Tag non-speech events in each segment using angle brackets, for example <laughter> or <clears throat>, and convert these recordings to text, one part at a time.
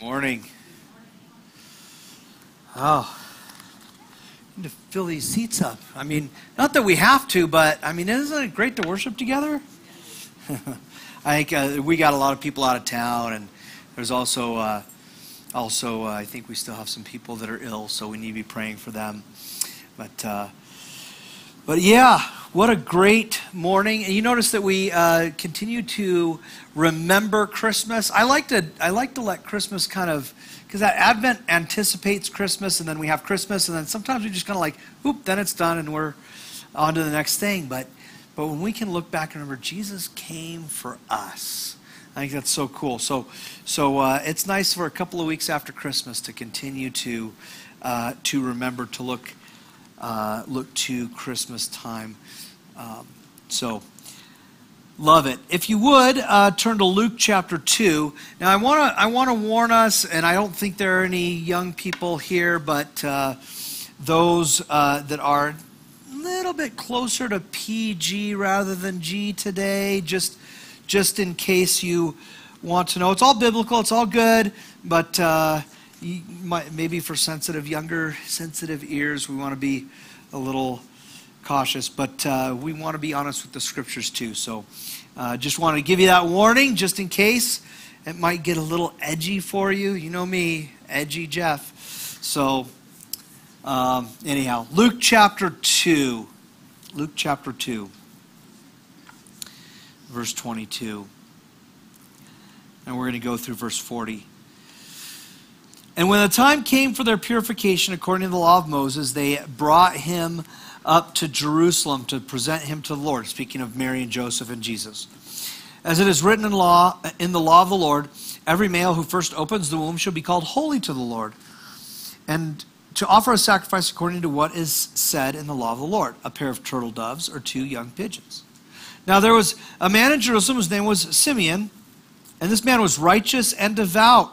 Morning. Oh, to fill these seats up. I mean, not that we have to, but I mean, isn't it great to worship together? <laughs> I think uh, we got a lot of people out of town, and there's also, uh, also, uh, I think we still have some people that are ill, so we need to be praying for them. But, uh, but yeah, what a great morning! And you notice that we uh, continue to remember Christmas. I like to, I like to let Christmas kind of because that Advent anticipates Christmas, and then we have Christmas, and then sometimes we just kind of like, oop, then it's done, and we're on to the next thing. But, but when we can look back and remember, Jesus came for us. I think that's so cool. So, so uh, it's nice for a couple of weeks after Christmas to continue to uh, to remember to look uh, look to Christmas time. Um, so Love it. If you would uh, turn to Luke chapter two. Now, I want to I want to warn us, and I don't think there are any young people here, but uh, those uh, that are a little bit closer to PG rather than G today, just just in case you want to know. It's all biblical. It's all good, but uh, maybe for sensitive, younger, sensitive ears, we want to be a little cautious, but uh, we want to be honest with the scriptures too. So uh, just want to give you that warning just in case it might get a little edgy for you. You know me, edgy Jeff. So, um, anyhow, Luke chapter 2. Luke chapter 2, verse 22. And we're going to go through verse 40. And when the time came for their purification according to the law of Moses, they brought him up to Jerusalem to present him to the Lord, speaking of Mary and Joseph and Jesus. As it is written in law in the law of the Lord, every male who first opens the womb shall be called holy to the Lord. And to offer a sacrifice according to what is said in the law of the Lord, a pair of turtle doves or two young pigeons. Now there was a man in Jerusalem whose name was Simeon, and this man was righteous and devout,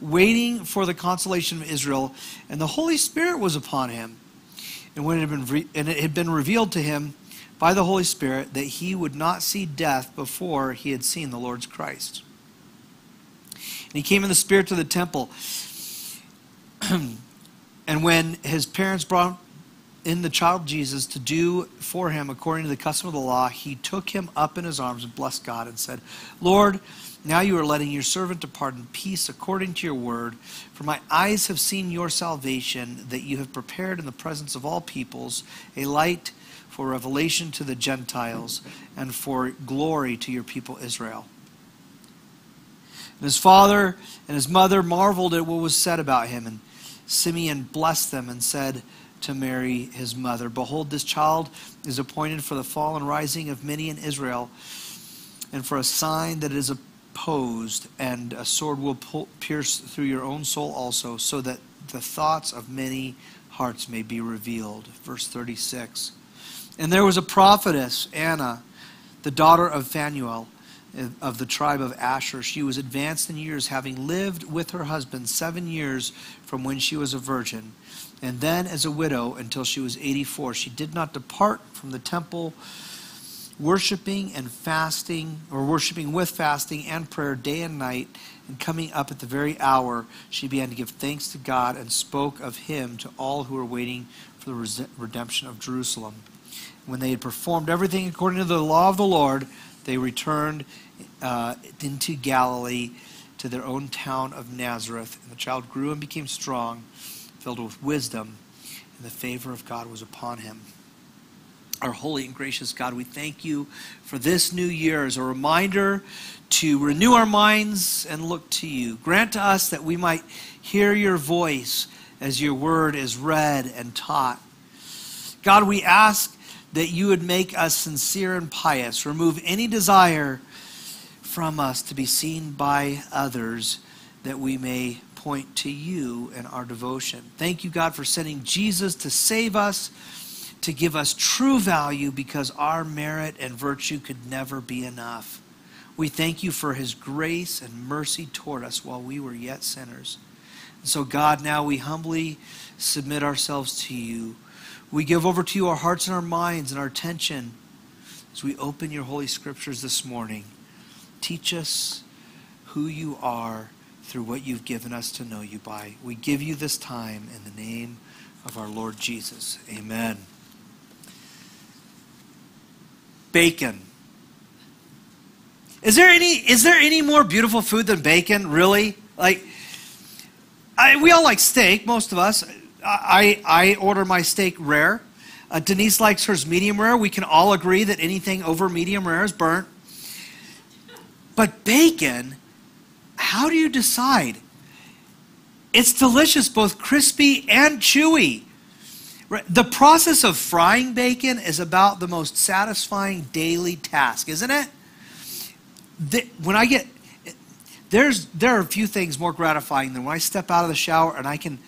waiting for the consolation of Israel, and the Holy Spirit was upon him and when it had been, re- and it had been revealed to him by the Holy Spirit that he would not see death before he had seen the Lord's Christ. And he came in the Spirit to the temple. <clears throat> and when his parents brought in the child Jesus to do for him according to the custom of the law, he took him up in his arms and blessed God and said, Lord, now you are letting your servant depart in peace according to your word. For my eyes have seen your salvation, that you have prepared in the presence of all peoples a light for revelation to the Gentiles and for glory to your people Israel. And his father and his mother marveled at what was said about him. And Simeon blessed them and said to Mary, his mother, Behold, this child is appointed for the fall and rising of many in Israel, and for a sign that is a opposed, and a sword will pierce through your own soul also, so that the thoughts of many hearts may be revealed. Verse 36. And there was a prophetess, Anna, the daughter of Phanuel eh, of the tribe of Asher. She was advanced in years, having lived with her husband seven years from when she was a virgin, and then as a widow until she was 84. She did not depart from the temple worshiping and fasting, or worshiping with fasting and prayer day and night, and coming up at the very hour, she began to give thanks to God and spoke of him to all who were waiting for the redemption of Jerusalem. When they had performed everything according to the law of the Lord, they returned uh, into Galilee to their own town of Nazareth. And the child grew and became strong, filled with wisdom, and the favor of God was upon him. Our holy and gracious God, we thank you for this new year as a reminder to renew our minds and look to you. Grant to us that we might hear your voice as your word is read and taught. God, we ask that you would make us sincere and pious, remove any desire from us to be seen by others, that we may point to you in our devotion. Thank you, God, for sending Jesus to save us to give us true value because our merit and virtue could never be enough. We thank you for his grace and mercy toward us while we were yet sinners. And so, God, now we humbly submit ourselves to you. We give over to you our hearts and our minds and our attention as we open your holy scriptures this morning. Teach us who you are through what you've given us to know you by. We give you this time in the name of our Lord Jesus. Amen. Bacon. Is there any is there any more beautiful food than bacon? Really? Like I, we all like steak, most of us. I, I order my steak rare. Uh, Denise likes hers medium rare. We can all agree that anything over medium rare is burnt. But bacon, how do you decide? It's delicious, both crispy and chewy. The process of frying bacon is about the most satisfying daily task, isn't it? when I get there's there are a few things more gratifying than when I step out of the shower and I can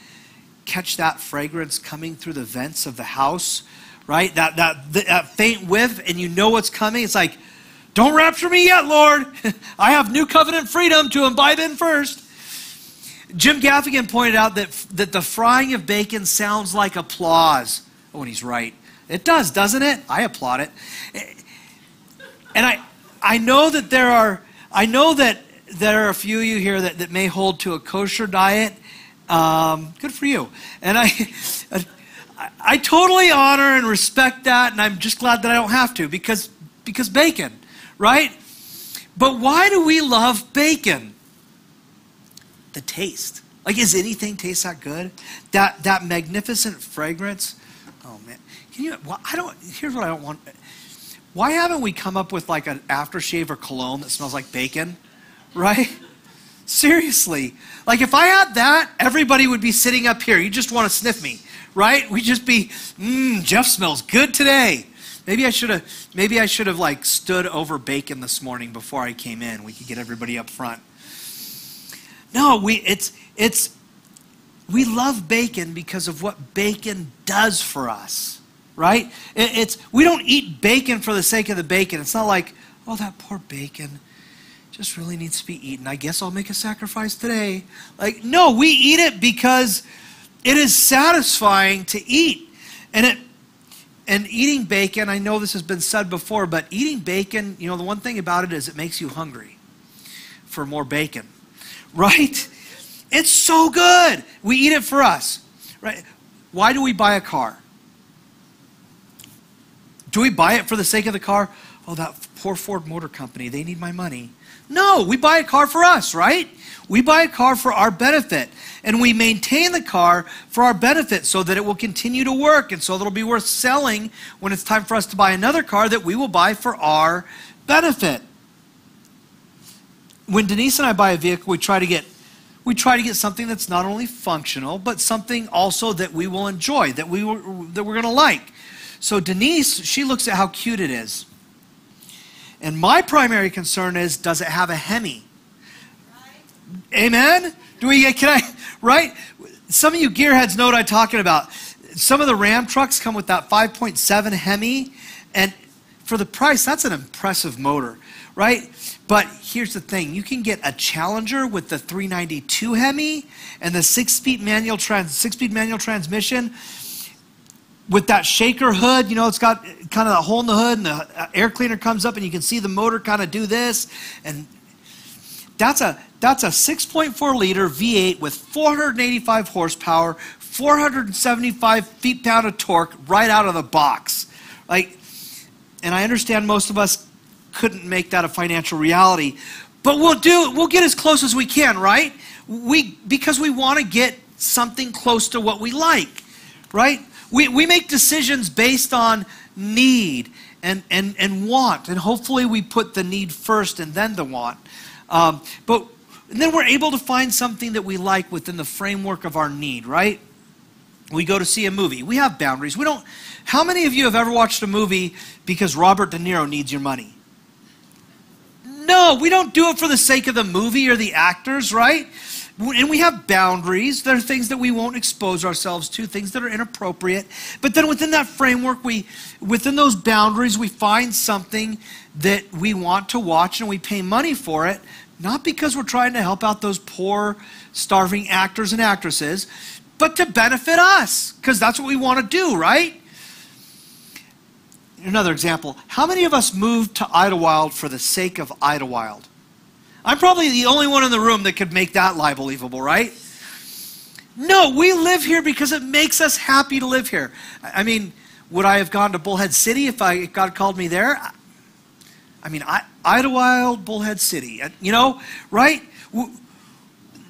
catch that fragrance coming through the vents of the house, right? That that that faint whiff, and you know what's coming. It's like, don't rapture me yet, Lord. <laughs> I have new covenant freedom to imbibe in first. Jim Gaffigan pointed out that that the frying of bacon sounds like applause. Oh, and he's right. It does, doesn't it? I applaud it. And I I know that there are I know that there are a few of you here that, that may hold to a kosher diet. Um, good for you. And I, <laughs> I totally honor and respect that, and I'm just glad that I don't have to because, because bacon, right? But why do we love bacon? The taste. Like, is anything taste that good? That, that magnificent fragrance. Oh, man. Can you, well, I don't, here's what I don't want. Why haven't we come up with like an aftershave or cologne that smells like bacon? right? Seriously. Like if I had that, everybody would be sitting up here. You just want to sniff me, right? We'd just be, mmm, Jeff smells good today. Maybe I should have maybe I should have like stood over bacon this morning before I came in. We could get everybody up front. No, we it's it's we love bacon because of what bacon does for us, right? It, it's we don't eat bacon for the sake of the bacon. It's not like, oh, that poor bacon just really needs to be eaten. I guess I'll make a sacrifice today. Like, no, we eat it because it is satisfying to eat. And it and eating bacon, I know this has been said before, but eating bacon, you know, the one thing about it is it makes you hungry for more bacon. Right? It's so good. We eat it for us. Right? Why do we buy a car? Do we buy it for the sake of the car? Oh, that poor Ford Motor Company, they need my money. No, we buy a car for us, right? We buy a car for our benefit. And we maintain the car for our benefit so that it will continue to work and so that it'll be worth selling when it's time for us to buy another car that we will buy for our benefit. When Denise and I buy a vehicle, we try to get we try to get something that's not only functional, but something also that we will enjoy, that we that we're going to like. So Denise, she looks at how cute it is. And my primary concern is does it have a Hemi? Right. Amen? Do we can I right? Some of you gearheads know what I'm talking about. Some of the Ram trucks come with that 5.7 Hemi and for the price that's an impressive motor, right? But here's the thing, you can get a Challenger with the 392 Hemi and the 6-speed manual trans 6-speed manual transmission with that shaker hood, you know, it's got kind of a hole in the hood and the uh, air cleaner comes up and you can see the motor kind of do this. And that's a, that's a 6.4 liter V8 with 485 horsepower, 475 feet pound of torque right out of the box. Like, and I understand most of us couldn't make that a financial reality, but we'll do, we'll get as close as we can, right? We, because we want to get something close to what we like, right? We, we make decisions based on need and, and, and want, and hopefully we put the need first and then the want. Um, but then we're able to find something that we like within the framework of our need, right? We go to see a movie. We have boundaries. We don't. How many of you have ever watched a movie because Robert De Niro needs your money? No, we don't do it for the sake of the movie or the actors, right? and we have boundaries. There are things that we won't expose ourselves to, things that are inappropriate. But then within that framework, we within those boundaries, we find something that we want to watch and we pay money for it, not because we're trying to help out those poor, starving actors and actresses, but to benefit us, because that's what we want to do, right? Another example. How many of us moved to Idyllwild for the sake of Idyllwild? I'm probably the only one in the room that could make that lie believable, right? No, we live here because it makes us happy to live here. I mean, would I have gone to Bullhead City if, I, if God called me there? I mean, I, Idyllwild, Bullhead City, uh, you know, right?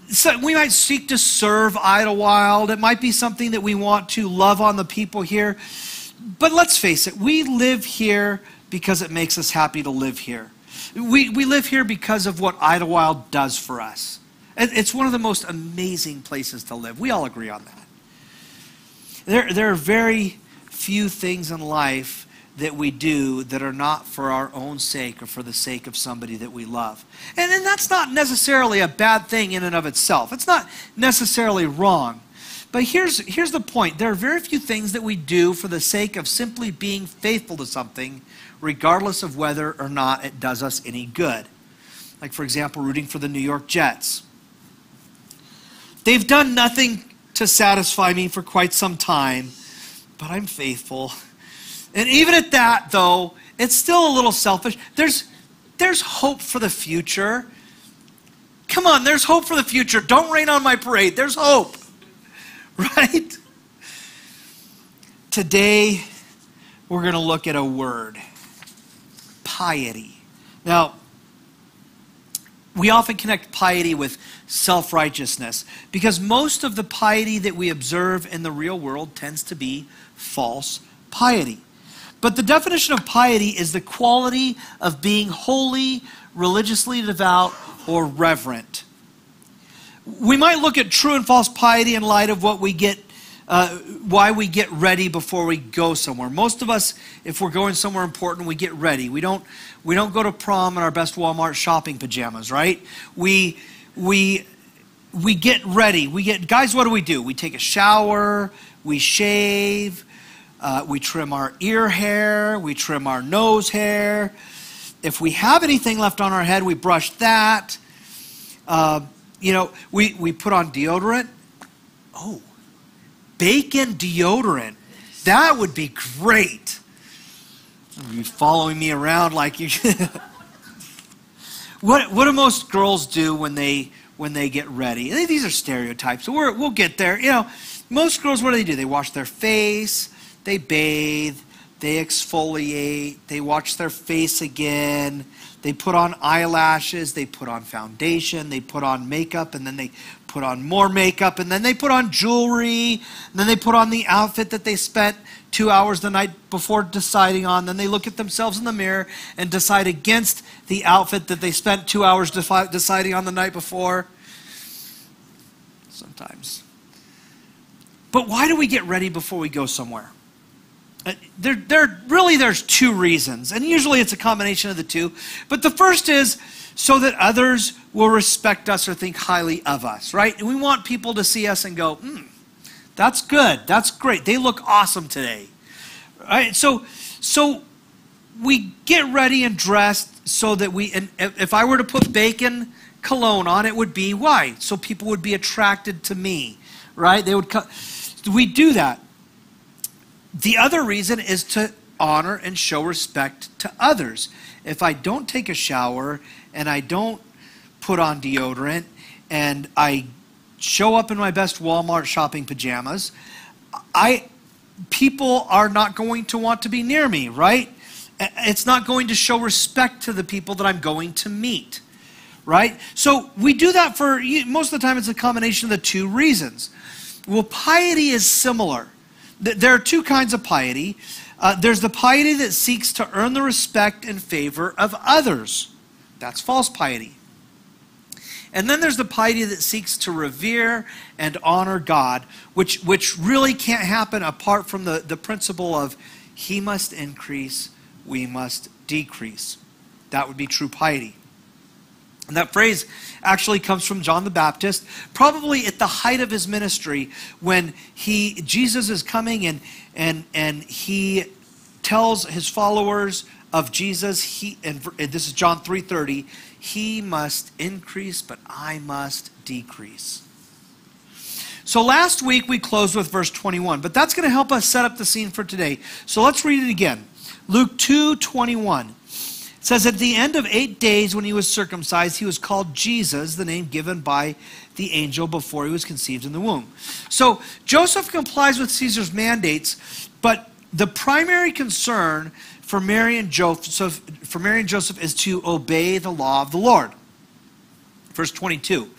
So we might seek to serve Idyllwild. It might be something that we want to love on the people here. But let's face it, we live here because it makes us happy to live here. We, we live here because of what Idyllwild does for us. It's one of the most amazing places to live. We all agree on that. There, there are very few things in life that we do that are not for our own sake or for the sake of somebody that we love. And, and that's not necessarily a bad thing in and of itself. It's not necessarily wrong. But here's, here's the point there are very few things that we do for the sake of simply being faithful to something, regardless of whether or not it does us any good. Like, for example, rooting for the New York Jets. They've done nothing to satisfy me for quite some time, but I'm faithful. And even at that, though, it's still a little selfish. There's, there's hope for the future. Come on, there's hope for the future. Don't rain on my parade. There's hope. Right? Today, we're going to look at a word piety. Now, we often connect piety with self righteousness because most of the piety that we observe in the real world tends to be false piety. But the definition of piety is the quality of being holy, religiously devout, or reverent. We might look at true and false piety in light of what we get uh, why we get ready before we go somewhere. Most of us, if we're going somewhere important, we get ready. We don't, we don't go to prom in our best Walmart shopping pajamas, right? We, we, we get ready. We get, guys, what do we do? We take a shower, we shave, uh, we trim our ear hair, we trim our nose hair. If we have anything left on our head, we brush that. Uh, you know, we, we put on deodorant. Oh, bacon deodorant. That would be great. You following me around like you. <laughs> what what do most girls do when they when they get ready? These are stereotypes. We're, we'll get there. You know, most girls, what do they do? They wash their face, they bathe, they exfoliate, they wash their face again, they put on eyelashes, they put on foundation, they put on makeup, and then they put on more makeup, and then they put on jewelry, and then they put on the outfit that they spent two hours the night before deciding on. Then they look at themselves in the mirror and decide against the outfit that they spent two hours defi- deciding on the night before. Sometimes. But why do we get ready before we go somewhere? There, there really there's two reasons, and usually it's a combination of the two. But the first is so that others will respect us or think highly of us, right? And we want people to see us and go, hmm, that's good. That's great. They look awesome today. Right? So, so we get ready and dressed so that we, and if I were to put bacon cologne on, it would be why? So people would be attracted to me, right? They would come. We do that. The other reason is to honor and show respect to others. If I don't take a shower and I don't put on deodorant and I show up in my best Walmart shopping pajamas, I people are not going to want to be near me, right? It's not going to show respect to the people that I'm going to meet, right? So we do that for most of the time, it's a combination of the two reasons. Well, piety is similar. There are two kinds of piety. Uh, there's the piety that seeks to earn the respect and favor of others. That's false piety. And then there's the piety that seeks to revere and honor God, which, which really can't happen apart from the, the principle of He must increase, we must decrease. That would be true piety. And that phrase actually comes from John the Baptist, probably at the height of his ministry, when he Jesus is coming and and and he tells his followers of Jesus, he and, and this is John 3:30, he must increase, but I must decrease. So last week we closed with verse 21, but that's going to help us set up the scene for today. So let's read it again. Luke 2 21. It says at the end of eight days when he was circumcised, he was called Jesus, the name given by the angel before he was conceived in the womb. So Joseph complies with Caesar's mandates, but the primary concern for Mary and Joseph, for Mary and Joseph is to obey the law of the Lord. Verse 22.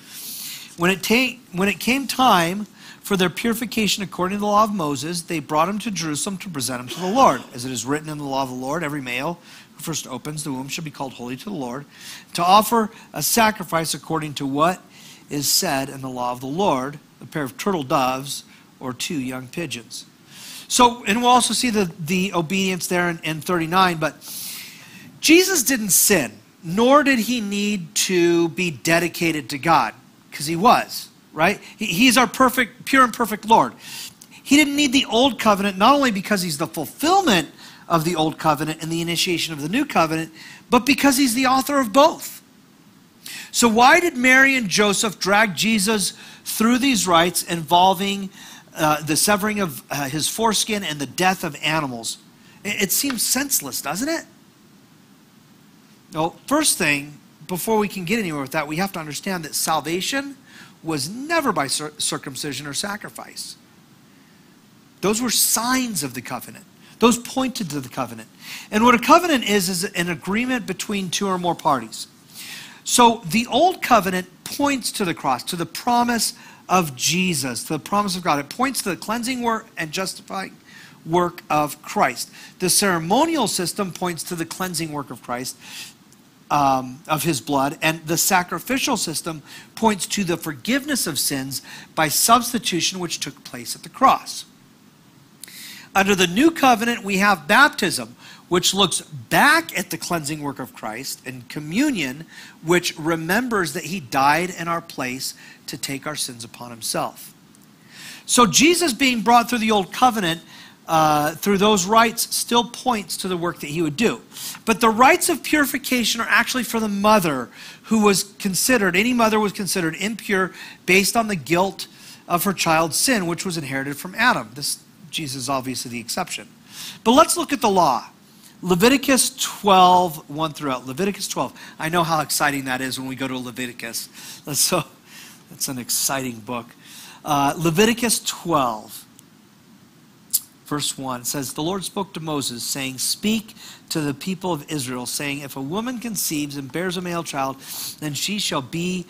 When it, ta- when it came time for their purification according to the law of Moses, they brought him to Jerusalem to present him to the Lord. As it is written in the law of the Lord, every male first opens the womb shall be called holy to the Lord, to offer a sacrifice according to what is said in the law of the Lord, a pair of turtle doves or two young pigeons. So, and we'll also see the, the obedience there in, in 39, but Jesus didn't sin, nor did he need to be dedicated to God, because he was right? He's our perfect, pure and perfect Lord. He didn't need the old covenant, not only because he's the fulfillment of the old covenant and the initiation of the new covenant, but because he's the author of both. So, why did Mary and Joseph drag Jesus through these rites involving uh, the severing of uh, his foreskin and the death of animals? It, it seems senseless, doesn't it? Well, first thing, before we can get anywhere with that, we have to understand that salvation was never by circumcision or sacrifice. Those were signs of the covenant. Those pointed to the covenant. And what a covenant is, is an agreement between two or more parties. So the old covenant points to the cross, to the promise of Jesus, to the promise of God. It points to the cleansing work and justifying work of Christ. The ceremonial system points to the cleansing work of Christ um, of his blood, and the sacrificial system points to the forgiveness of sins by substitution, which took place at the cross. Under the new covenant, we have baptism, which looks back at the cleansing work of Christ, and communion, which remembers that he died in our place to take our sins upon himself. So, Jesus being brought through the old covenant uh, through those rites still points to the work that he would do. But the rites of purification are actually for the mother who was considered, any mother was considered impure based on the guilt of her child's sin, which was inherited from Adam. This Jesus is obviously the exception. But let's look at the law. Leviticus 12, 1 throughout. Leviticus 12. I know how exciting that is when we go to Leviticus. That's so that's an exciting book. Uh, Leviticus 12 verse 1 says, The Lord spoke to Moses, saying, Speak to the people of Israel, saying, If a woman conceives and bears a male child, then she shall be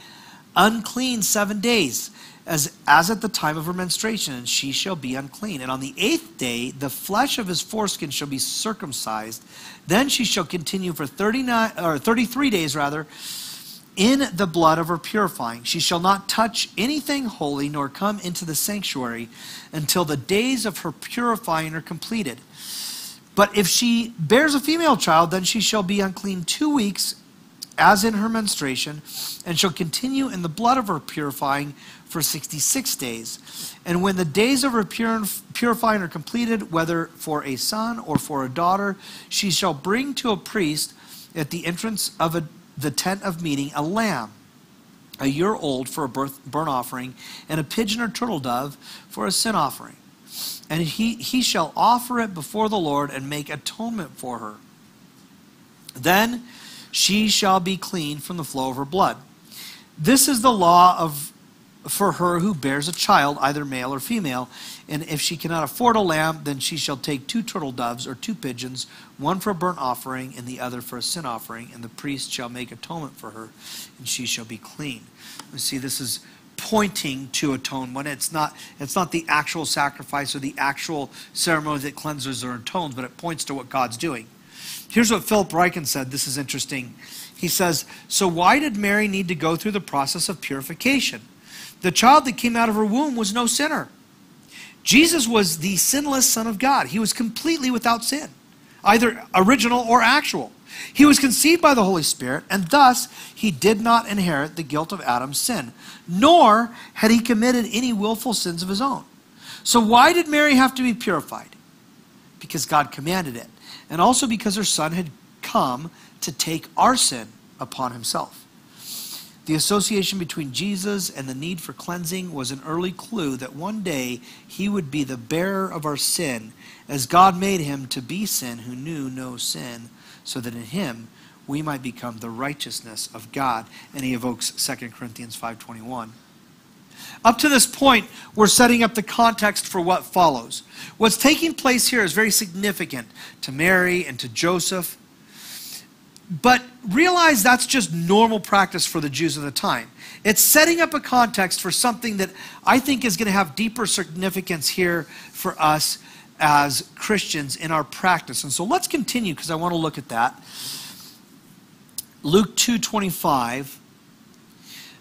unclean seven days, as, as at the time of her menstruation, and she shall be unclean. And on the eighth day, the flesh of his foreskin shall be circumcised. Then she shall continue for 39, or 33 days, rather, in the blood of her purifying. She shall not touch anything holy, nor come into the sanctuary until the days of her purifying are completed. But if she bears a female child, then she shall be unclean two weeks, as in her menstruation, and shall continue in the blood of her purifying for 66 days. And when the days of her purifying are completed, whether for a son or for a daughter, she shall bring to a priest at the entrance of a the tent of meeting a lamb, a year old for a birth, burnt offering, and a pigeon or turtle dove for a sin offering. And he, he shall offer it before the Lord and make atonement for her. Then she shall be clean from the flow of her blood. This is the law of for her who bears a child, either male or female. And if she cannot afford a lamb, then she shall take two turtle doves or two pigeons, one for a burnt offering and the other for a sin offering, and the priest shall make atonement for her, and she shall be clean. You see, this is pointing to atonement. It's not, it's not the actual sacrifice or the actual ceremony that cleanses or atones, but it points to what God's doing. Here's what Philip Ryken said. This is interesting. He says, So why did Mary need to go through the process of purification? The child that came out of her womb was no sinner. Jesus was the sinless Son of God. He was completely without sin, either original or actual. He was conceived by the Holy Spirit, and thus he did not inherit the guilt of Adam's sin, nor had he committed any willful sins of his own. So, why did Mary have to be purified? Because God commanded it, and also because her son had come to take our sin upon himself. The association between Jesus and the need for cleansing was an early clue that one day he would be the bearer of our sin, as God made him to be sin who knew no sin, so that in him we might become the righteousness of God. And he evokes 2 Corinthians 5.21. Up to this point, we're setting up the context for what follows. What's taking place here is very significant to Mary and to Joseph. But realize that's just normal practice for the Jews of the time. It's setting up a context for something that I think is going to have deeper significance here for us as Christians in our practice. And so let's continue because I want to look at that. Luke 2:25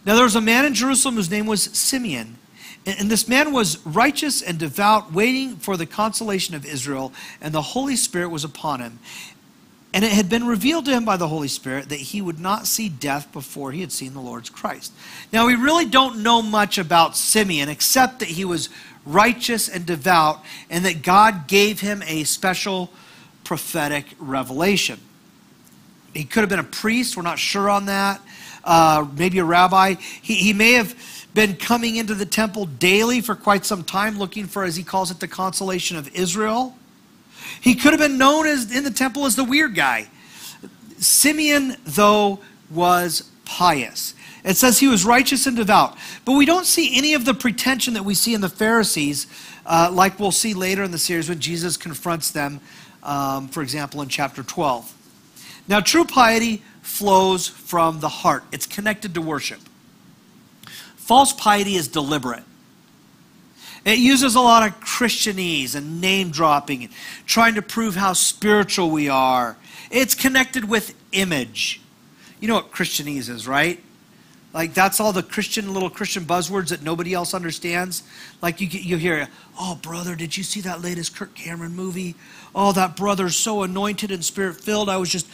Now there was a man in Jerusalem whose name was Simeon and this man was righteous and devout, waiting for the consolation of Israel, and the Holy Spirit was upon him. And it had been revealed to him by the Holy Spirit that he would not see death before he had seen the Lord's Christ. Now, we really don't know much about Simeon except that he was righteous and devout and that God gave him a special prophetic revelation. He could have been a priest, we're not sure on that. Uh, maybe a rabbi. He, he may have been coming into the temple daily for quite some time, looking for, as he calls it, the consolation of Israel. He could have been known as in the temple as the weird guy. Simeon, though, was pious. It says he was righteous and devout. But we don't see any of the pretension that we see in the Pharisees, uh, like we'll see later in the series when Jesus confronts them, um, for example, in chapter 12. Now, true piety flows from the heart, it's connected to worship. False piety is deliberate. It uses a lot of Christianese and name dropping, and trying to prove how spiritual we are. It's connected with image. You know what Christianese is, right? Like that's all the Christian little Christian buzzwords that nobody else understands. Like you you hear, "Oh brother, did you see that latest Kirk Cameron movie? Oh, that brother's so anointed and spirit filled. I was just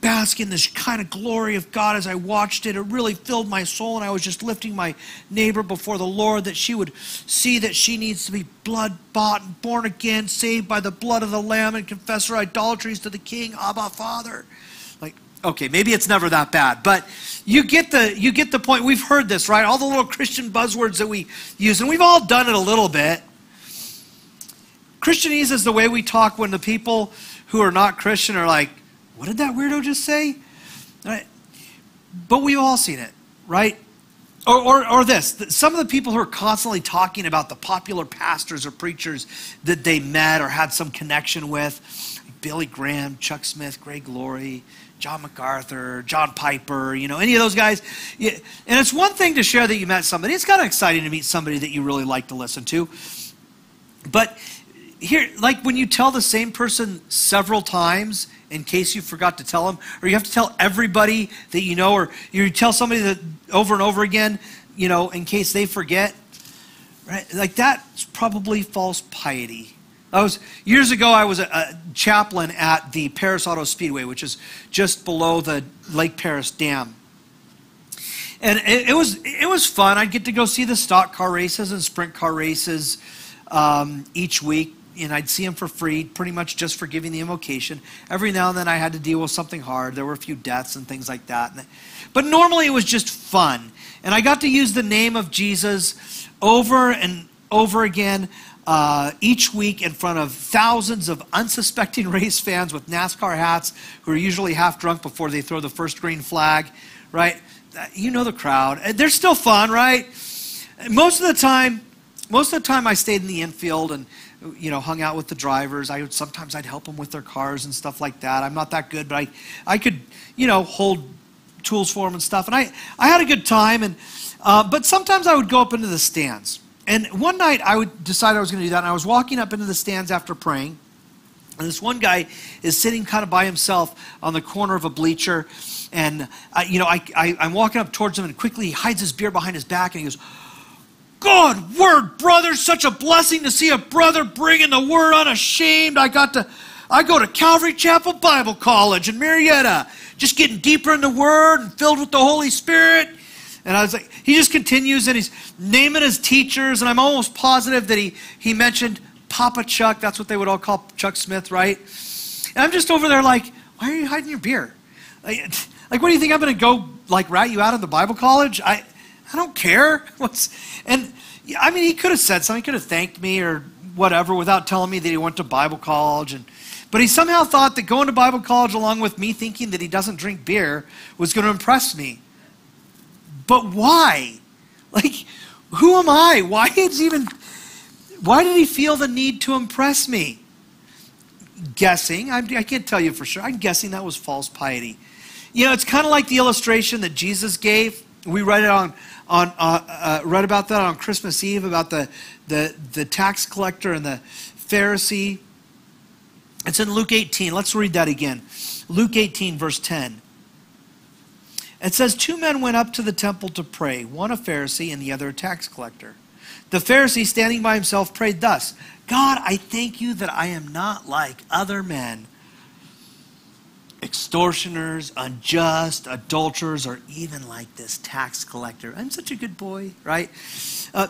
basking in this kind of glory of God as I watched it. It really filled my soul, and I was just lifting my neighbor before the Lord that she would see that she needs to be blood bought and born again, saved by the blood of the Lamb, and confess her idolatries to the King, Abba Father. Okay, maybe it's never that bad, but you get the you get the point. We've heard this, right? All the little Christian buzzwords that we use, and we've all done it a little bit. Christianese is the way we talk when the people who are not Christian are like, what did that weirdo just say? Right? But we've all seen it, right? Or, or, or, this some of the people who are constantly talking about the popular pastors or preachers that they met or had some connection with Billy Graham, Chuck Smith, Greg Laurie, John MacArthur, John Piper, you know, any of those guys. And it's one thing to share that you met somebody, it's kind of exciting to meet somebody that you really like to listen to. But here, like when you tell the same person several times, in case you forgot to tell them, or you have to tell everybody that you know, or you tell somebody that over and over again, you know, in case they forget, right? Like that's probably false piety. I was years ago. I was a, a chaplain at the Perris Auto Speedway, which is just below the Lake Perris Dam, and it, it was it was fun. I'd get to go see the stock car races and sprint car races um, each week and I'd see them for free, pretty much just for giving the invocation. Every now and then I had to deal with something hard. There were a few deaths and things like that. But normally it was just fun. And I got to use the name of Jesus over and over again uh, each week in front of thousands of unsuspecting <laughs> race fans with NASCAR hats who are usually half drunk before they throw the first green flag, right? Uh, you know the crowd. They're still fun, right? Most of the time, most of the time I stayed in the infield and you know, hung out with the drivers. I would sometimes I'd help them with their cars and stuff like that. I'm not that good, but I, I could, you know, hold tools for them and stuff. And I, I had a good time. And uh, but sometimes I would go up into the stands. And one night I would decide I was going to do that. And I was walking up into the stands after praying. And this one guy is sitting kind of by himself on the corner of a bleacher. And, I, you know, I, I, I'm walking up towards him and quickly he hides his beer behind his back and he goes, Good word, brother. Such a blessing to see a brother bringing the word unashamed. I got to, I go to Calvary Chapel Bible College in Murrieta, just getting deeper in the word and filled with the Holy Spirit. And I was like, he just continues and he's naming his teachers. And I'm almost positive that he, he mentioned Papa Chuck. That's what they would all call Chuck Smith, right? And I'm just over there like, why are you hiding your beer? Like, <laughs> like what do you think I'm going to go like rat you out of the Bible college? I, I don't care. <laughs> What's and I mean, he could have said something. He could have thanked me or whatever without telling me that he went to Bible college. And But he somehow thought that going to Bible college along with me thinking that he doesn't drink beer was going to impress me. But why? Like, who am I? Why is even why did he feel the need to impress me? Guessing, I'm, I can not tell you for sure. I'm guessing that was false piety. You know, it's kind of like the illustration that Jesus gave. We read it on on uh, uh, read about that on Christmas Eve about the the the tax collector and the Pharisee. It's in Luke 18. Let's read that again. Luke 18, verse 10. It says, Two men went up to the temple to pray, one a Pharisee and the other a tax collector. The Pharisee, standing by himself, prayed thus God, I thank you that I am not like other men, extortioners, unjust, adulterers, or even like this tax collector. I'm such a good boy, right? Uh,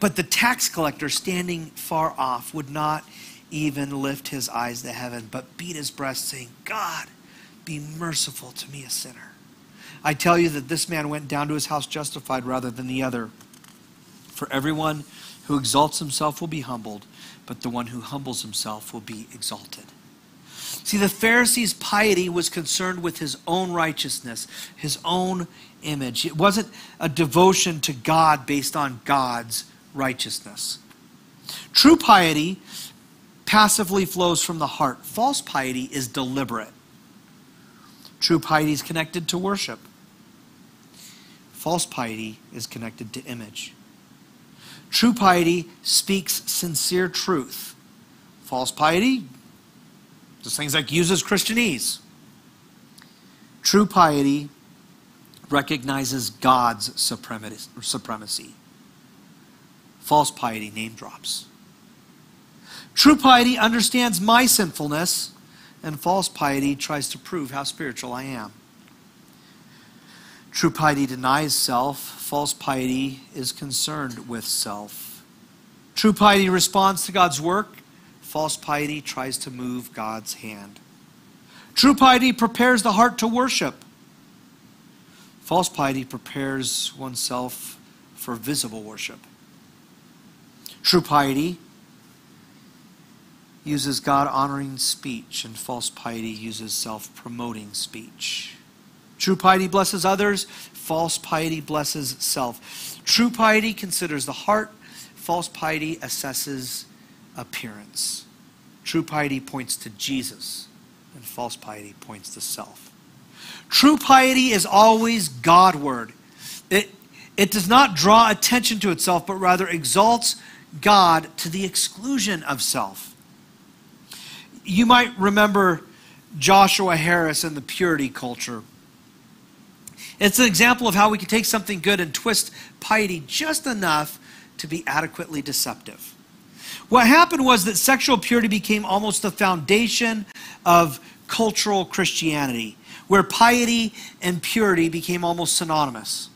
but the tax collector, standing far off, would not even lift his eyes to heaven, but beat his breast, saying, God, be merciful to me, a sinner. I tell you that this man went down to his house justified rather than the other. For everyone who exalts himself will be humbled, but the one who humbles himself will be exalted. See, the Pharisee's piety was concerned with his own righteousness, his own image. It wasn't a devotion to God based on God's righteousness. True piety passively flows from the heart, false piety is deliberate. True piety is connected to worship, false piety is connected to image. True piety speaks sincere truth. False piety, just things like uses Christianese. True piety recognizes God's supremacy. False piety name drops. True piety understands my sinfulness, and false piety tries to prove how spiritual I am. True piety denies self. False piety is concerned with self. True piety responds to God's work. False piety tries to move God's hand. True piety prepares the heart to worship. False piety prepares oneself for visible worship. True piety uses God honoring speech, and false piety uses self promoting speech. True piety blesses others, false piety blesses self. True piety considers the heart, false piety assesses appearance. True piety points to Jesus, and false piety points to self. True piety is always Godward. It, it does not draw attention to itself, but rather exalts God to the exclusion of self. You might remember Joshua Harris and the purity culture. It's an example of how we can take something good and twist piety just enough to be adequately deceptive. What happened was that sexual purity became almost the foundation of cultural Christianity, where piety and purity became almost synonymous.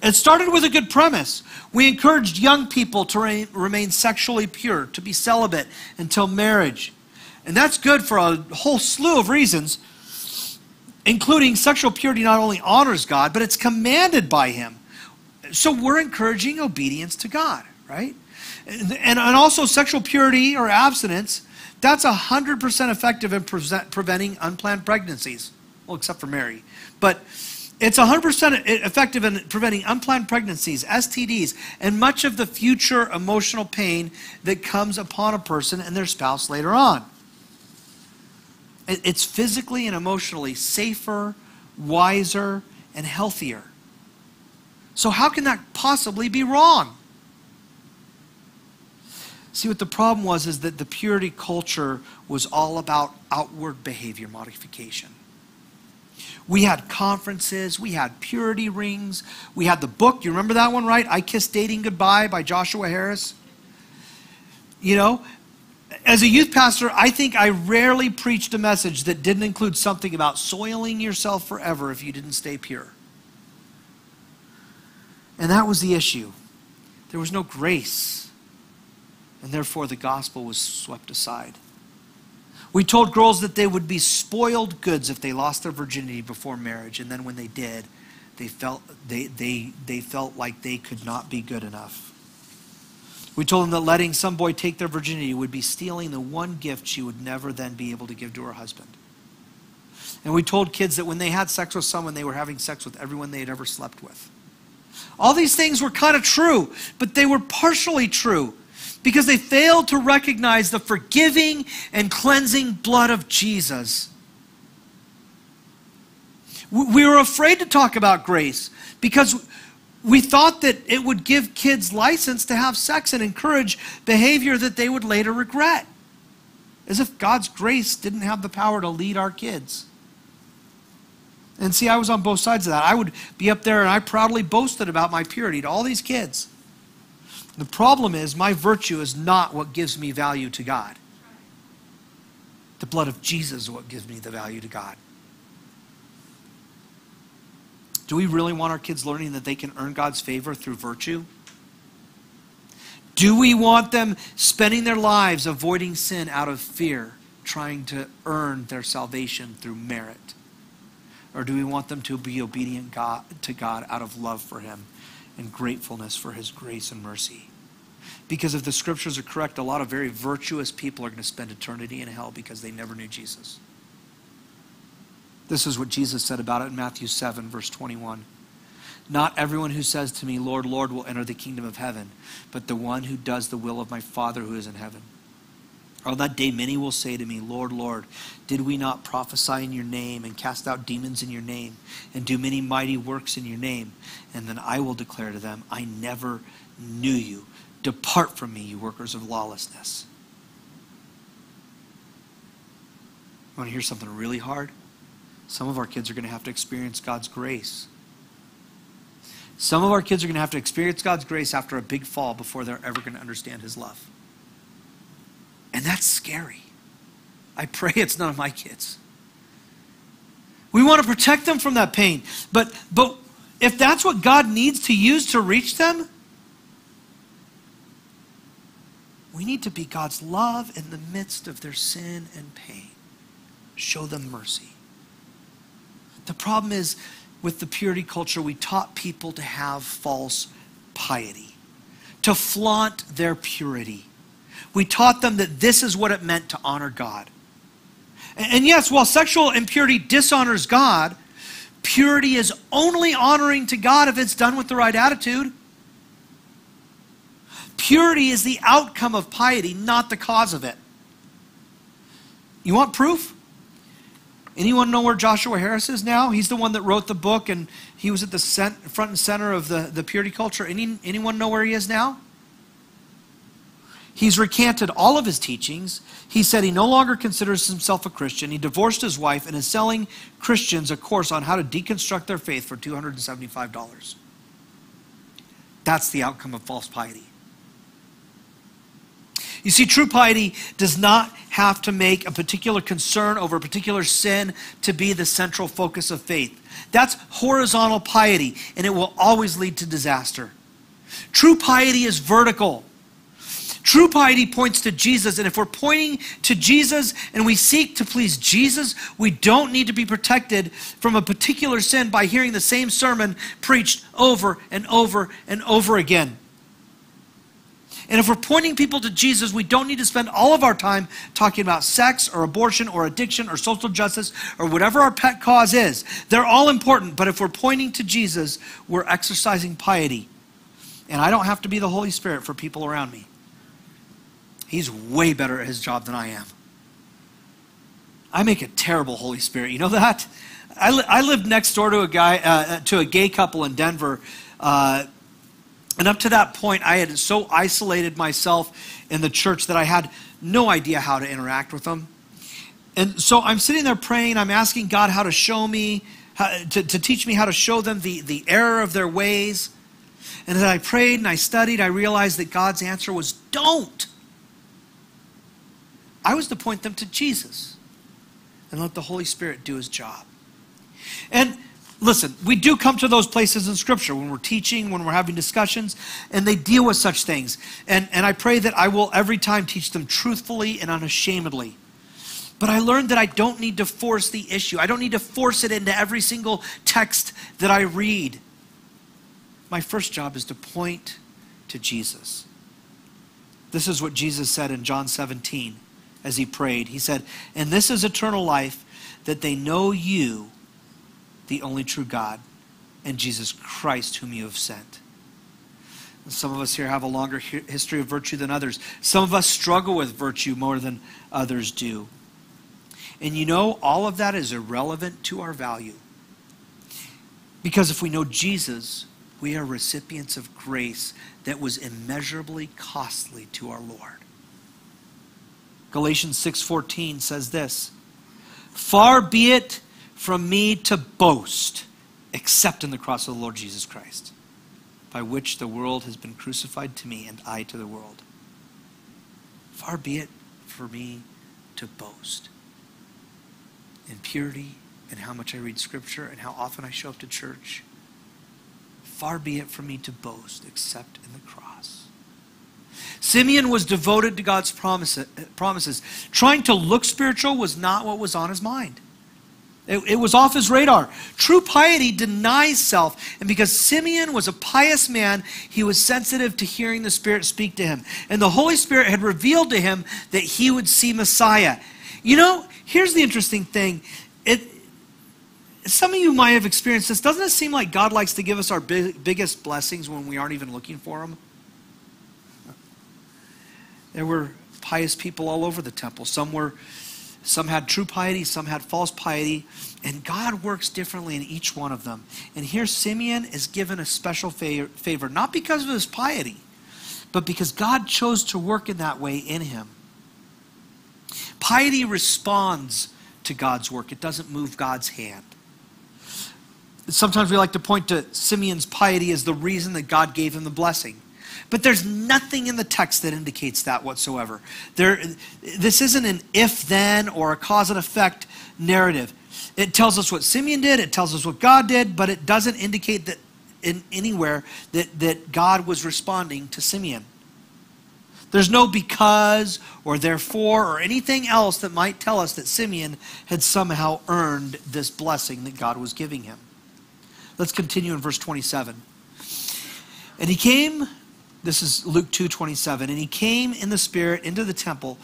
It started with a good premise. We encouraged young people to re- remain sexually pure, to be celibate until marriage. And that's good for a whole slew of reasons including sexual purity not only honors God, but it's commanded by Him. So we're encouraging obedience to God, right? And, and, also sexual purity or abstinence, that's 100% effective in pre- preventing unplanned pregnancies. Well, except for Mary. But it's 100% effective in preventing unplanned pregnancies, STDs, and much of the future emotional pain that comes upon a person and their spouse later on. It's physically and emotionally safer, wiser, and healthier. So, how can that possibly be wrong? See, what the problem was is that the purity culture was all about outward behavior modification. We had conferences, we had purity rings, we had the book. You remember that one, right? I Kissed Dating Goodbye by Joshua Harris. You know, as a youth pastor, I think I rarely preached a message that didn't include something about soiling yourself forever if you didn't stay pure. And that was the issue. There was no grace, and therefore the gospel was swept aside. We told girls that they would be spoiled goods if they lost their virginity before marriage, and then when they did, they felt, they, they, they felt like they could not be good enough. We told them that letting some boy take their virginity would be stealing the one gift she would never then be able to give to her husband. And we told kids that when they had sex with someone, they were having sex with everyone they had ever slept with. All these things were kind of true, but they were partially true because they failed to recognize the forgiving and cleansing blood of Jesus. We were afraid to talk about grace because we thought that it would give kids license to have sex and encourage behavior that they would later regret. As if God's grace didn't have the power to lead our kids. And see, I was on both sides of that. I would be up there and I proudly boasted about my purity to all these kids. The problem is, my virtue is not what gives me value to God. The blood of Jesus is what gives me the value to God. Do we really want our kids learning that they can earn God's favor through virtue? Do we want them spending their lives avoiding sin out of fear, trying to earn their salvation through merit? Or do we want them to be obedient God, to God out of love for Him and gratefulness for His grace and mercy? Because if the scriptures are correct, a lot of very virtuous people are going to spend eternity in hell because they never knew Jesus. This is what Jesus said about it in Matthew 7, verse 21. Not everyone who says to me, Lord, Lord, will enter the kingdom of heaven, but the one who does the will of my Father who is in heaven. On that day, many will say to me, Lord, Lord, did we not prophesy in your name and cast out demons in your name and do many mighty works in your name? And then I will declare to them, I never knew you. Depart from me, you workers of lawlessness. Want to hear something really hard? Some of our kids are going to have to experience God's grace. Some of our kids are going to have to experience God's grace after a big fall before they're ever going to understand His love. And that's scary. I pray it's none of my kids. We want to protect them from that pain. But, but if that's what God needs to use to reach them, we need to be God's love in the midst of their sin and pain. Show them mercy. The problem is with the purity culture, we taught people to have false piety, to flaunt their purity. We taught them that this is what it meant to honor God. And yes, while sexual impurity dishonors God, purity is only honoring to God if it's done with the right attitude. Purity is the outcome of piety, not the cause of it. You want proof? Anyone know where Joshua Harris is now? He's the one that wrote the book and he was at the cent- front and center of the, the purity culture. Any, anyone know where he is now? He's recanted all of his teachings. He said he no longer considers himself a Christian. He divorced his wife and is selling Christians a course on how to deconstruct their faith for $275. That's the outcome of false piety. You see, true piety does not have to make a particular concern over a particular sin to be the central focus of faith. That's horizontal piety, and it will always lead to disaster. True piety is vertical. True piety points to Jesus, and if we're pointing to Jesus and we seek to please Jesus, we don't need to be protected from a particular sin by hearing the same sermon preached over and over and over again. And if we're pointing people to Jesus, we don't need to spend all of our time talking about sex or abortion or addiction or social justice or whatever our pet cause is. They're all important, but if we're pointing to Jesus, we're exercising piety. And I don't have to be the Holy Spirit for people around me. He's way better at his job than I am. I make a terrible Holy Spirit. You know that? I, li- I lived next door to a guy, uh, to a gay couple in Denver. Uh, and up to that point, I had so isolated myself in the church that I had no idea how to interact with them. And so I'm sitting there praying. I'm asking God how to show me, how, to, to teach me how to show them the, the error of their ways. And as I prayed and I studied, I realized that God's answer was don't. I was to point them to Jesus and let the Holy Spirit do his job. And listen, we do come to those places in Scripture when we're teaching, when we're having discussions, and they deal with such things. And, and I pray that I will every time teach them truthfully and unashamedly. But I learned that I don't need to force the issue, I don't need to force it into every single text that I read. My first job is to point to Jesus. This is what Jesus said in John 17 as he prayed. He said, And this is eternal life, that they know you, the only true God, and Jesus Christ, whom you have sent. Some of us here have a longer history of virtue than others. Some of us struggle with virtue more than others do. And you know, all of that is irrelevant to our value. Because if we know Jesus, we are recipients of grace that was immeasurably costly to our Lord. Galatians 6:14 says this, "Far be it from me to boast except in the cross of the Lord Jesus Christ, by which the world has been crucified to me and I to the world. Far be it for me to boast in purity and how much I read Scripture and how often I show up to church. Far be it from me to boast except in the cross. Simeon was devoted to God's uh, promises. Trying to look spiritual was not what was on his mind. It, it, was off his radar. True piety denies self. And because Simeon was a pious man, he was sensitive to hearing the Spirit speak to him. And the Holy Spirit had revealed to him that he would see Messiah. You know, here's the interesting thing. It, some of you might have experienced this. Doesn't it seem like God likes to give us our big, biggest blessings when we aren't even looking for them? There were pious people all over the temple. Some were some had true piety, some had false piety, and God works differently in each one of them. And here Simeon is given a special favor, not because of his piety, but because God chose to work in that way in him. Piety responds to God's work, it doesn't move God's hand. Sometimes we like to point to Simeon's piety as the reason that God gave him the blessing. But there's nothing in the text that indicates that whatsoever. There, this isn't an if then or a cause and effect narrative. It tells us what Simeon did, it tells us what God did, but it doesn't indicate that in anywhere that, that God was responding to Simeon. There's no because or therefore or anything else that might tell us that Simeon had somehow earned this blessing that God was giving him. Let's continue in verse 27. And he came this is Luke 2:27. And he came in the spirit into the temple,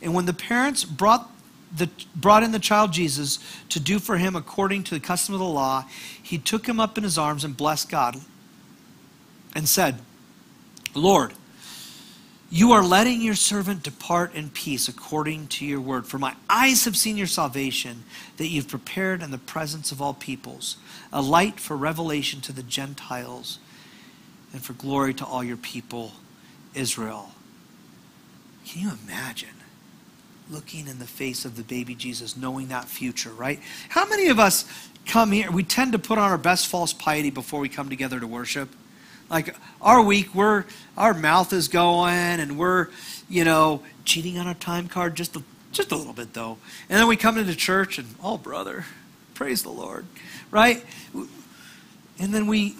and when the parents brought the, brought in the child Jesus to do for him according to the custom of the law, he took him up in his arms and blessed God and said, Lord, you are letting your servant depart in peace according to your word. For my eyes have seen your salvation that you've prepared in the presence of all peoples, a light for revelation to the Gentiles and for glory to all your people, Israel. Can you imagine looking in the face of the baby Jesus, knowing that future, right? How many of us come here? We tend to put on our best false piety before we come together to worship. Like our week, we're our mouth is going and we're, you know, cheating on our time card just a, just a little bit though. And then we come into church and, oh brother, praise the Lord, right? And then we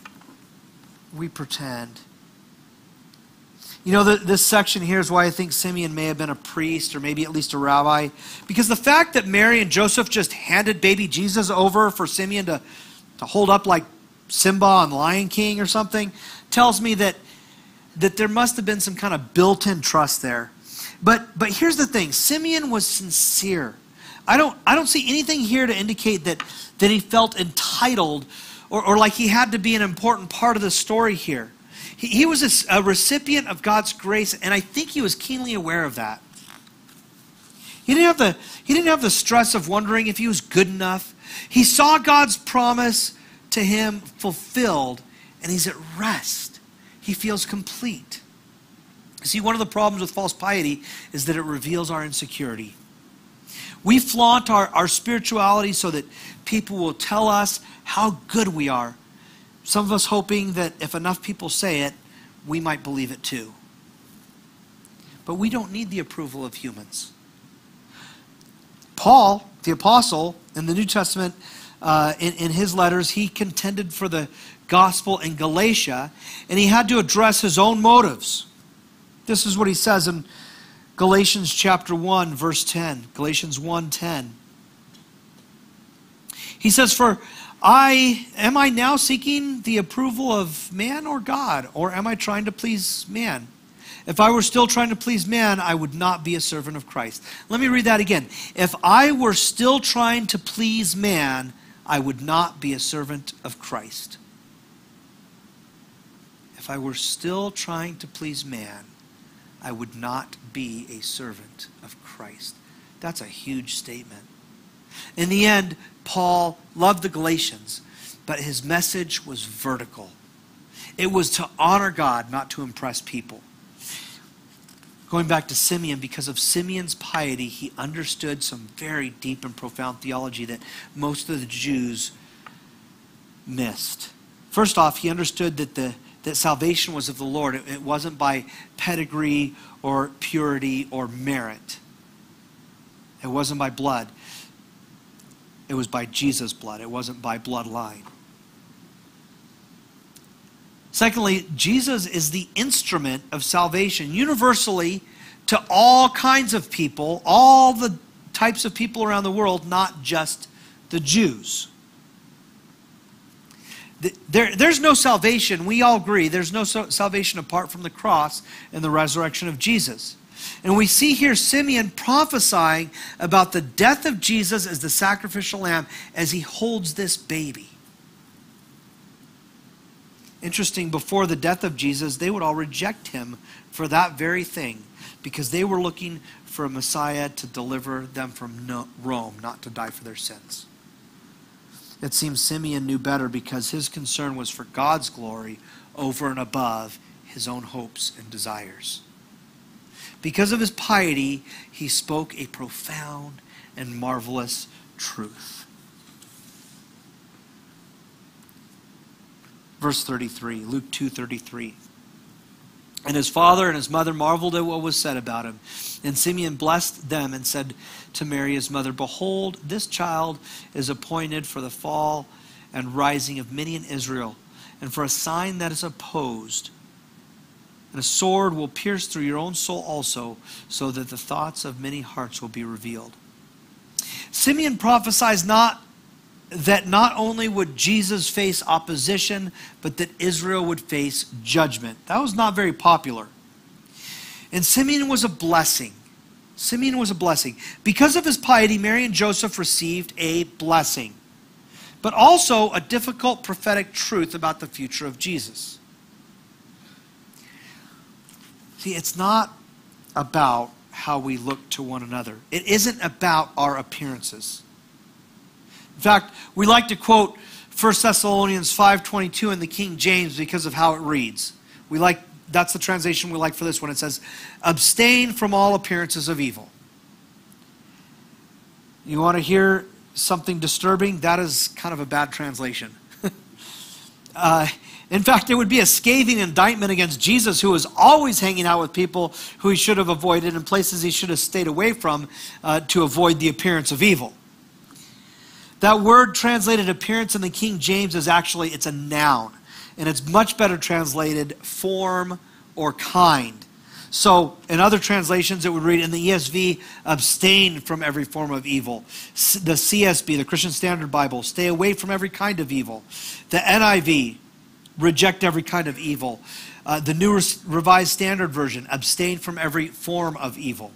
we pretend. You know, the, this section here is why I think Simeon may have been a priest or maybe at least a rabbi. Because the fact that Mary and Joseph just handed baby Jesus over for Simeon to, to hold up like Simba on Lion King or something tells me that, that there must have been some kind of built in trust there. But, but here's the thing Simeon was sincere. I don't, I don't see anything here to indicate that, that he felt entitled or, or like he had to be an important part of the story here. He, he was a, a recipient of God's grace, and I think he was keenly aware of that. He didn't have the, he didn't have the stress of wondering if he was good enough. He saw God's promise to him fulfilled, and he's at rest. He feels complete. See, one of the problems with false piety is that it reveals our insecurity. We flaunt our, our spirituality so that people will tell us how good we are. Some of us hoping that if enough people say it, we might believe it too. But we don't need the approval of humans. Paul, the apostle, in the New Testament, uh, in, in his letters, he contended for the gospel in Galatia, and he had to address his own motives. This is what he says in Galatians chapter 1, verse 10. Galatians 1 10. He says, For I am I now seeking the approval of man or God, or am I trying to please man? If I were still trying to please man, I would not be a servant of Christ. Let me read that again. If I were still trying to please man, I would not be a servant of Christ. If I were still trying to please man, I would not be a servant of Christ. That's a huge statement. In the end, Paul loved the Galatians, but his message was vertical. It was to honor God, not to impress people. Going back to Simeon, because of Simeon's piety, he understood some very deep and profound theology that most of the Jews missed. First off, he understood that, the, that salvation was of the Lord. It, it wasn't by pedigree or purity or merit, it wasn't by blood. It was by Jesus' blood, it wasn't by bloodline. Secondly, Jesus is the instrument of salvation universally to all kinds of people, all the types of people around the world, not just the Jews. There, there's no salvation, we all agree, there's no salvation apart from the cross and the resurrection of Jesus. And we see here Simeon prophesying about the death of Jesus as the sacrificial lamb as he holds this baby. Interesting, before the death of Jesus, they would all reject him for that very thing because they were looking for a Messiah to deliver them from Rome, not to die for their sins. It seems Simeon knew better because his concern was for God's glory over and above his own hopes and desires. Because of his piety, he spoke a profound and marvelous truth. Verse 33, Luke 2:33. And his father and his mother marveled at what was said about him. And Simeon blessed them and said to Mary, his mother, Behold, this child is appointed for the fall and rising of many in Israel, and for a sign that is opposed. And a sword will pierce through your own soul also, so that the thoughts of many hearts will be revealed. Simeon prophesies not that not only would Jesus face opposition, but that Israel would face judgment. That was not very popular. And Simeon was a blessing. Simeon was a blessing. Because of his piety, Mary and Joseph received a blessing, but also a difficult prophetic truth about the future of Jesus. See, it's not about how we look to one another, it isn't about our appearances. In fact, we like to quote 1 Thessalonians 5:22 in the King James because of how it reads. We like that's the translation we like for this one. It says, "Abstain from all appearances of evil." You want to hear something disturbing? That is kind of a bad translation. <laughs> uh, in fact, it would be a scathing indictment against Jesus, who was always hanging out with people who he should have avoided and places he should have stayed away from uh, to avoid the appearance of evil. That word translated appearance in the King James is actually it's a noun, and it's much better translated form or kind. So, in other translations, it would read in the ESV, abstain from every form of evil. The CSB, the Christian Standard Bible, stay away from every kind of evil. The NIV, reject every kind of evil. Uh, the New Revised Standard Version, abstain from every form of evil.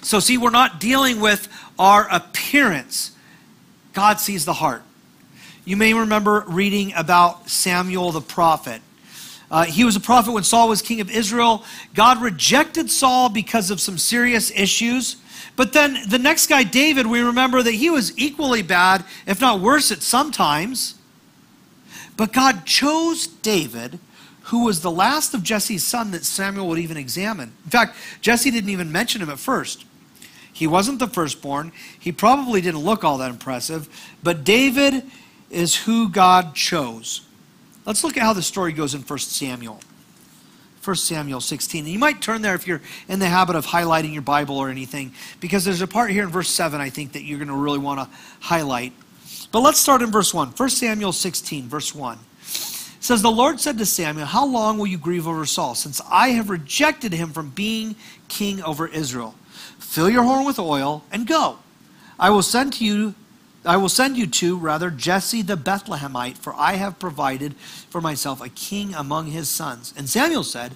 So, see, we're not dealing with our appearance. God sees the heart. You may remember reading about Samuel the prophet. Uh, he was a prophet when Saul was king of Israel. God rejected Saul because of some serious issues. But then the next guy, David, we remember that he was equally bad, if not worse at some times. But God chose David, who was the last of Jesse's son that Samuel would even examine. In fact, Jesse didn't even mention him at first. He wasn't the firstborn. He probably didn't look all that impressive. But David is who God chose. Let's look at how the story goes in 1 Samuel. 1 Samuel 16. And you might turn there if you're in the habit of highlighting your Bible or anything, because there's a part here in verse 7 I think that you're going to really want to highlight. But let's start in verse 1. 1 Samuel 16, verse 1. It says, The Lord said to Samuel, How long will you grieve over Saul, since I have rejected him from being king over Israel? Fill your horn with oil, and go. I will send to you I will send you to, rather, Jesse the Bethlehemite, for I have provided for myself a king among his sons. And Samuel said,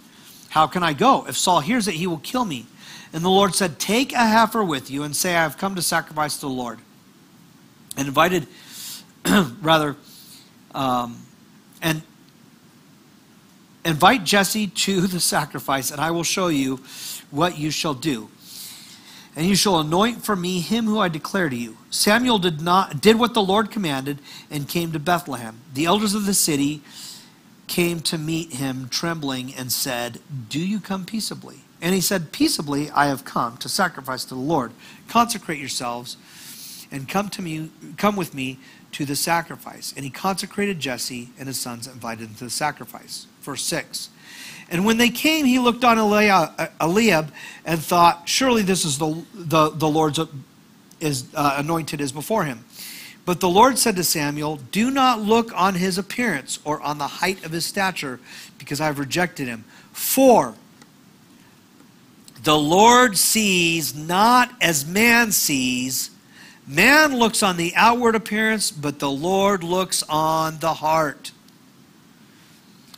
How can I go? If Saul hears it, he will kill me. And the Lord said, Take a heifer with you and say, I have come to sacrifice to the Lord. And invited, <clears throat> rather, um, and invite Jesse to the sacrifice, and I will show you what you shall do. And you shall anoint for me him who I declare to you. Samuel did not did what the Lord commanded and came to Bethlehem. The elders of the city came to meet him trembling and said, Do you come peaceably? And he said, Peaceably I have come to sacrifice to the Lord. Consecrate yourselves and come to me come with me to the sacrifice. And he consecrated Jesse and his sons and invited him to the sacrifice. Verse 6. And when they came, he looked on Eliab and thought, Surely this is the, the, the Lord's is, uh, anointed is before him. But the Lord said to Samuel, Do not look on his appearance or on the height of his stature, because I have rejected him. For the Lord sees not as man sees. Man looks on the outward appearance, but the Lord looks on the heart.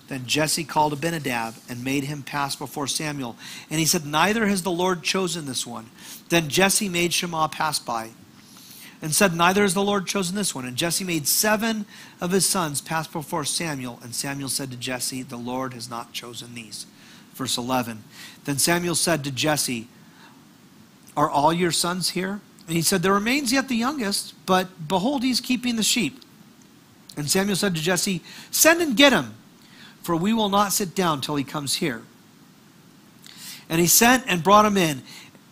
Then Jesse called Abinadab and made him pass before Samuel. And he said, Neither has the Lord chosen this one. Then Jesse made Shammah pass by and said, Neither has the Lord chosen this one. And Jesse made seven of his sons pass before Samuel. And Samuel said to Jesse, The Lord has not chosen these. Verse 11. Then Samuel said to Jesse, Are all your sons here? And he said, There remains yet the youngest, but behold, he's keeping the sheep. And Samuel said to Jesse, Send and get him, for we will not sit down till he comes here. And he sent and brought him in.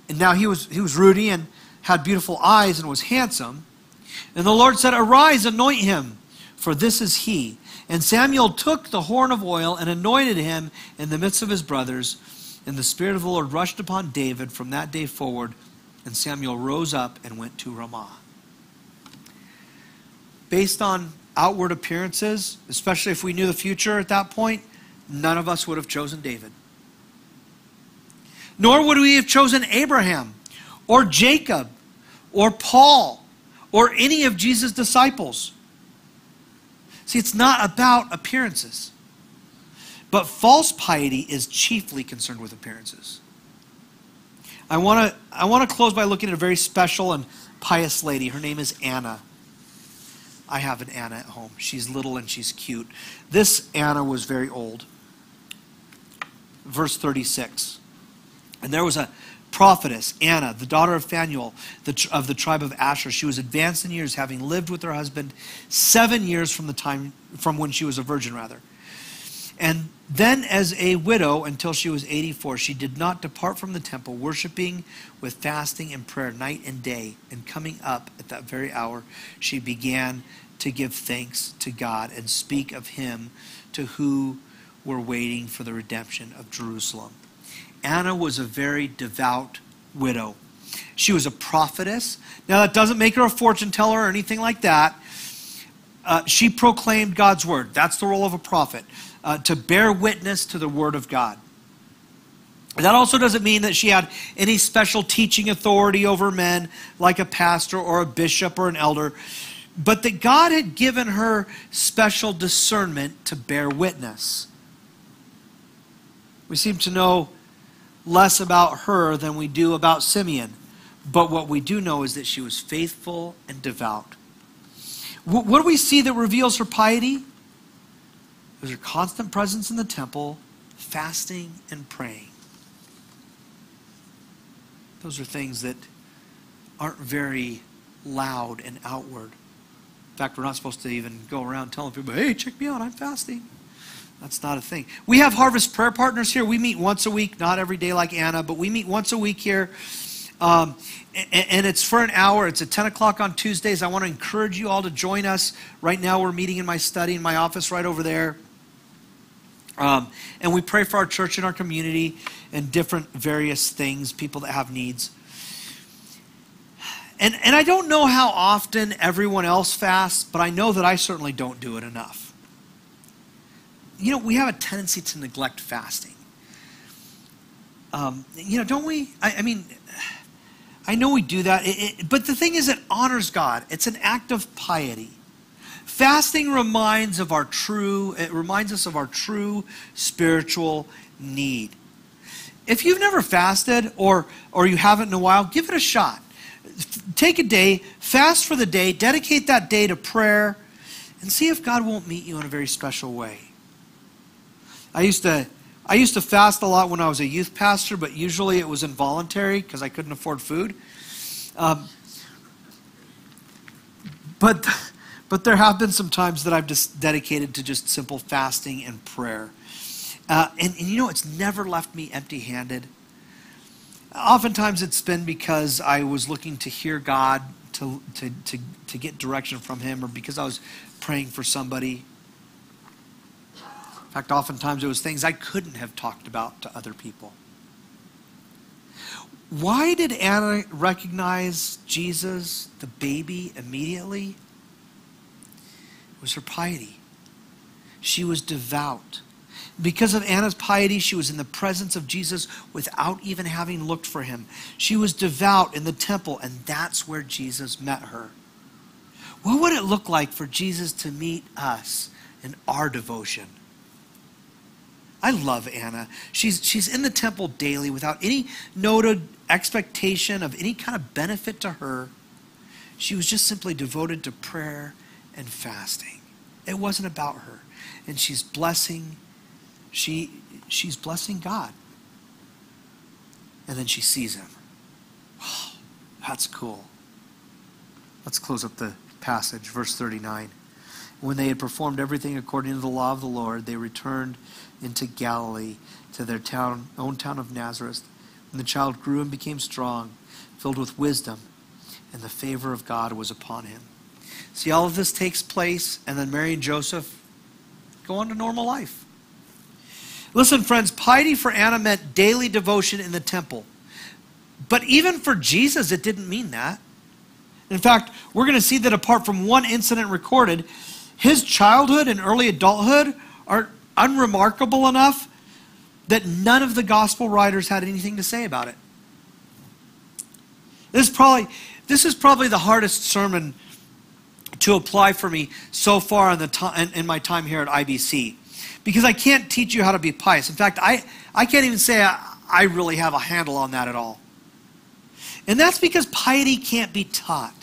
And now he was, he was ruddy and had beautiful eyes and was handsome. And the Lord said, Arise, anoint him, for this is he. And Samuel took the horn of oil and anointed him in the midst of his brothers. And the Spirit of the Lord rushed upon David from that day forward. And Samuel rose up and went to Ramah. Based on outward appearances, especially if we knew the future at that point, none of us would have chosen David. Nor would we have chosen Abraham or Jacob or Paul or any of Jesus' disciples. See, it's not about appearances. But false piety is chiefly concerned with appearances. I want to I want to close by looking at a very special and pious lady. Her name is Anna. I have an Anna at home. She's little and she's cute. This Anna was very old. Verse 36. And there was a prophetess, Anna, the daughter of Phanuel the, of the tribe of Asher. She was advanced in years, having lived with her husband seven years from the time from when she was a virgin, rather. And then, as a widow until she was 84, she did not depart from the temple, worshiping with fasting and prayer night and day. And coming up at that very hour, she began to give thanks to God and speak of Him to who were waiting for the redemption of Jerusalem. Anna was a very devout widow. She was a prophetess. Now, that doesn't make her a fortune teller or anything like that. Uh, she proclaimed God's word. That's the role of a prophet, uh, to bear witness to the word of God. That also doesn't mean that she had any special teaching authority over men, like a pastor or a bishop or an elder, but that God had given her special discernment to bear witness. We seem to know less about her than we do about Simeon. But what we do know is that she was faithful and devout. What do we see that reveals her piety? Was her constant presence in the temple, fasting and praying. Those are things that aren't very loud and outward. In fact, we're not supposed to even go around telling people, hey, check me out, I'm fasting. That's not a thing. We have Harvest Prayer Partners here. We meet once a week, not every day like Anna, but we meet once a week here. Um, and, and, it's for an hour. It's at 10 o'clock on Tuesdays. I want to encourage you all to join us. Right now, we're meeting in my study, in my office right over there. Um, and we pray for our church and our community and different various things, people that have needs. And, and I don't know how often everyone else fasts, but I know that I certainly don't do it enough you know, we have a tendency to neglect fasting. Um, you know, don't we? I, I, mean, I know we do that, it, it, but the thing is, it honors God. It's an act of piety. Fasting reminds of our true. It reminds us of our true spiritual need. if you've never fasted or, or you haven't in a while, give it a shot. Take a day, fast for the day, dedicate that day to prayer, and see if God won't meet you in a very special way. I used to I used to fast a lot when I was a youth pastor, but usually it was involuntary because I couldn't afford food. Um, but but there have been some times that I've just dedicated to just simple fasting and prayer. Uh, and, and you know, it's never left me empty handed. Oftentimes it's been because I was looking to hear God, to, to, to, to get direction from Him, or because I was praying for somebody. In fact, oftentimes it was things I couldn't have talked about to other people. Why did Anna recognize Jesus, the baby, immediately? Was her piety. She was devout. Because of Anna's piety, she was in the presence of Jesus without even having looked for him. She was devout in the temple, and that's where Jesus met her. What would it look like for Jesus to meet us in our devotion? I love Anna. She's, she's in the temple daily without any noted expectation of any kind of benefit to her. She was just simply devoted to prayer and fasting. It wasn't about her. And she's blessing she, she's blessing God. And then she sees him. Wow, <sighs> that's cool. Let's close up the passage, verse 39. When they had performed everything according to the law of the Lord, they returned into Galilee to their town, own town of Nazareth. And the child grew and became strong, filled with wisdom, and the favor of God was upon him. See, all of this takes place, and then Mary and Joseph go on to normal life. Listen, friends, piety for Anna meant daily devotion in the temple. But even for Jesus, it didn't mean that. In fact, we're going to see that apart from one incident recorded, his childhood and early adulthood are unremarkable enough that none of the gospel writers had anything to say about it. This is probably, this is probably the hardest sermon to apply for me so far in, the in my time here at IBC because I can't teach you how to be pious. In fact, I, I can't even say I, I really have a handle on that at all. And that's because piety can't be taught.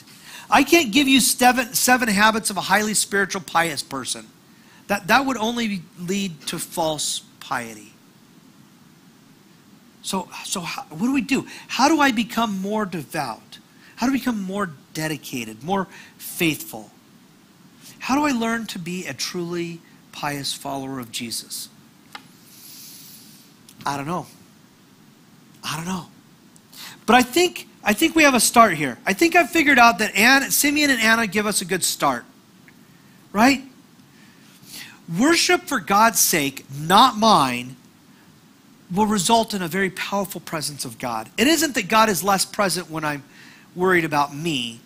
I can't give you seven, seven habits of a highly spiritual, pious person. That, that would only lead to false piety. So, so how, what do we do? How do I become more devout? How do I become more dedicated, more faithful? How do I learn to be a truly pious follower of Jesus? I don't know. I don't know. But I think I think we have a start here. I think I've figured out that Anna, Simeon and Anna give us a good start. Right? Worship for God's sake, not mine, will result in a very powerful presence of God. It isn't that God is less present when I'm worried about me,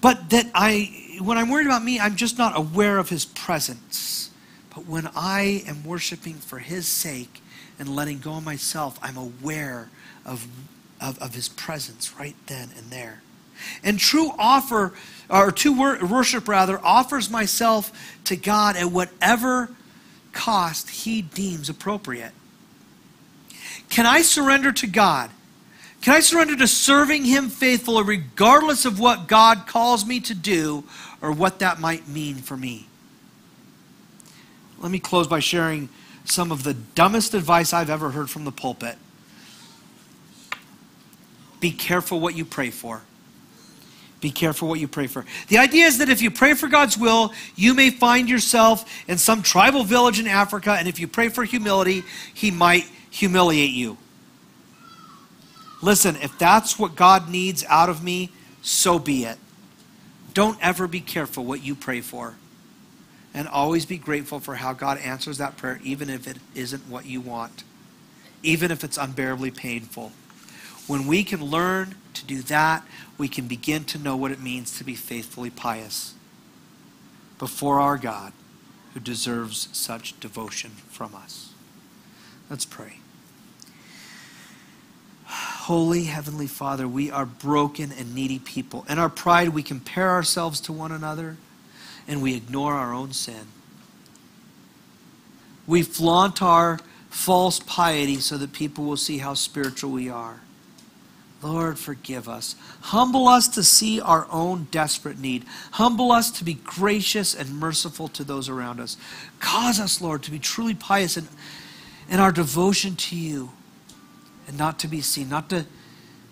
but that I when I'm worried about me, I'm just not aware of his presence. But when I am worshiping for his sake and letting go of myself, I'm aware of, of, of his presence right then and there. And true offer, or true worship rather, offers myself to God at whatever cost he deems appropriate. Can I surrender to God can I surrender to serving Him faithfully regardless of what God calls me to do or what that might mean for me? Let me close by sharing some of the dumbest advice I've ever heard from the pulpit. Be careful what you pray for. Be careful what you pray for. The idea is that if you pray for God's will, you may find yourself in some tribal village in Africa, and if you pray for humility, He might humiliate you. Listen, if that's what God needs out of me, so be it. Don't ever be careful what you pray for. And always be grateful for how God answers that prayer, even if it isn't what you want, even if it's unbearably painful. When we can learn to do that, we can begin to know what it means to be faithfully pious before our God who deserves such devotion from us. Let's pray. Holy Heavenly Father, we are broken and needy people. In our pride, we compare ourselves to one another and we ignore our own sin. We flaunt our false piety so that people will see how spiritual we are. Lord, forgive us. Humble us to see our own desperate need. Humble us to be gracious and merciful to those around us. Cause us, Lord, to be truly pious in, in our devotion to you and not to be seen, not to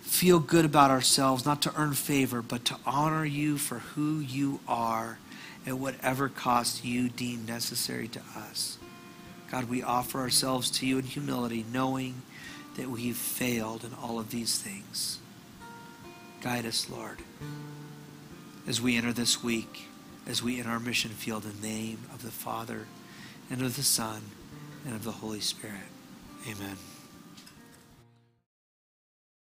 feel good about ourselves, not to earn favor, but to honor you for who you are at whatever cost you deem necessary to us. God, we offer ourselves to you in humility, knowing that we've failed in all of these things. Guide us, Lord, as we enter this week, as we enter our mission field in the name of the Father, and of the Son, and of the Holy Spirit. Amen.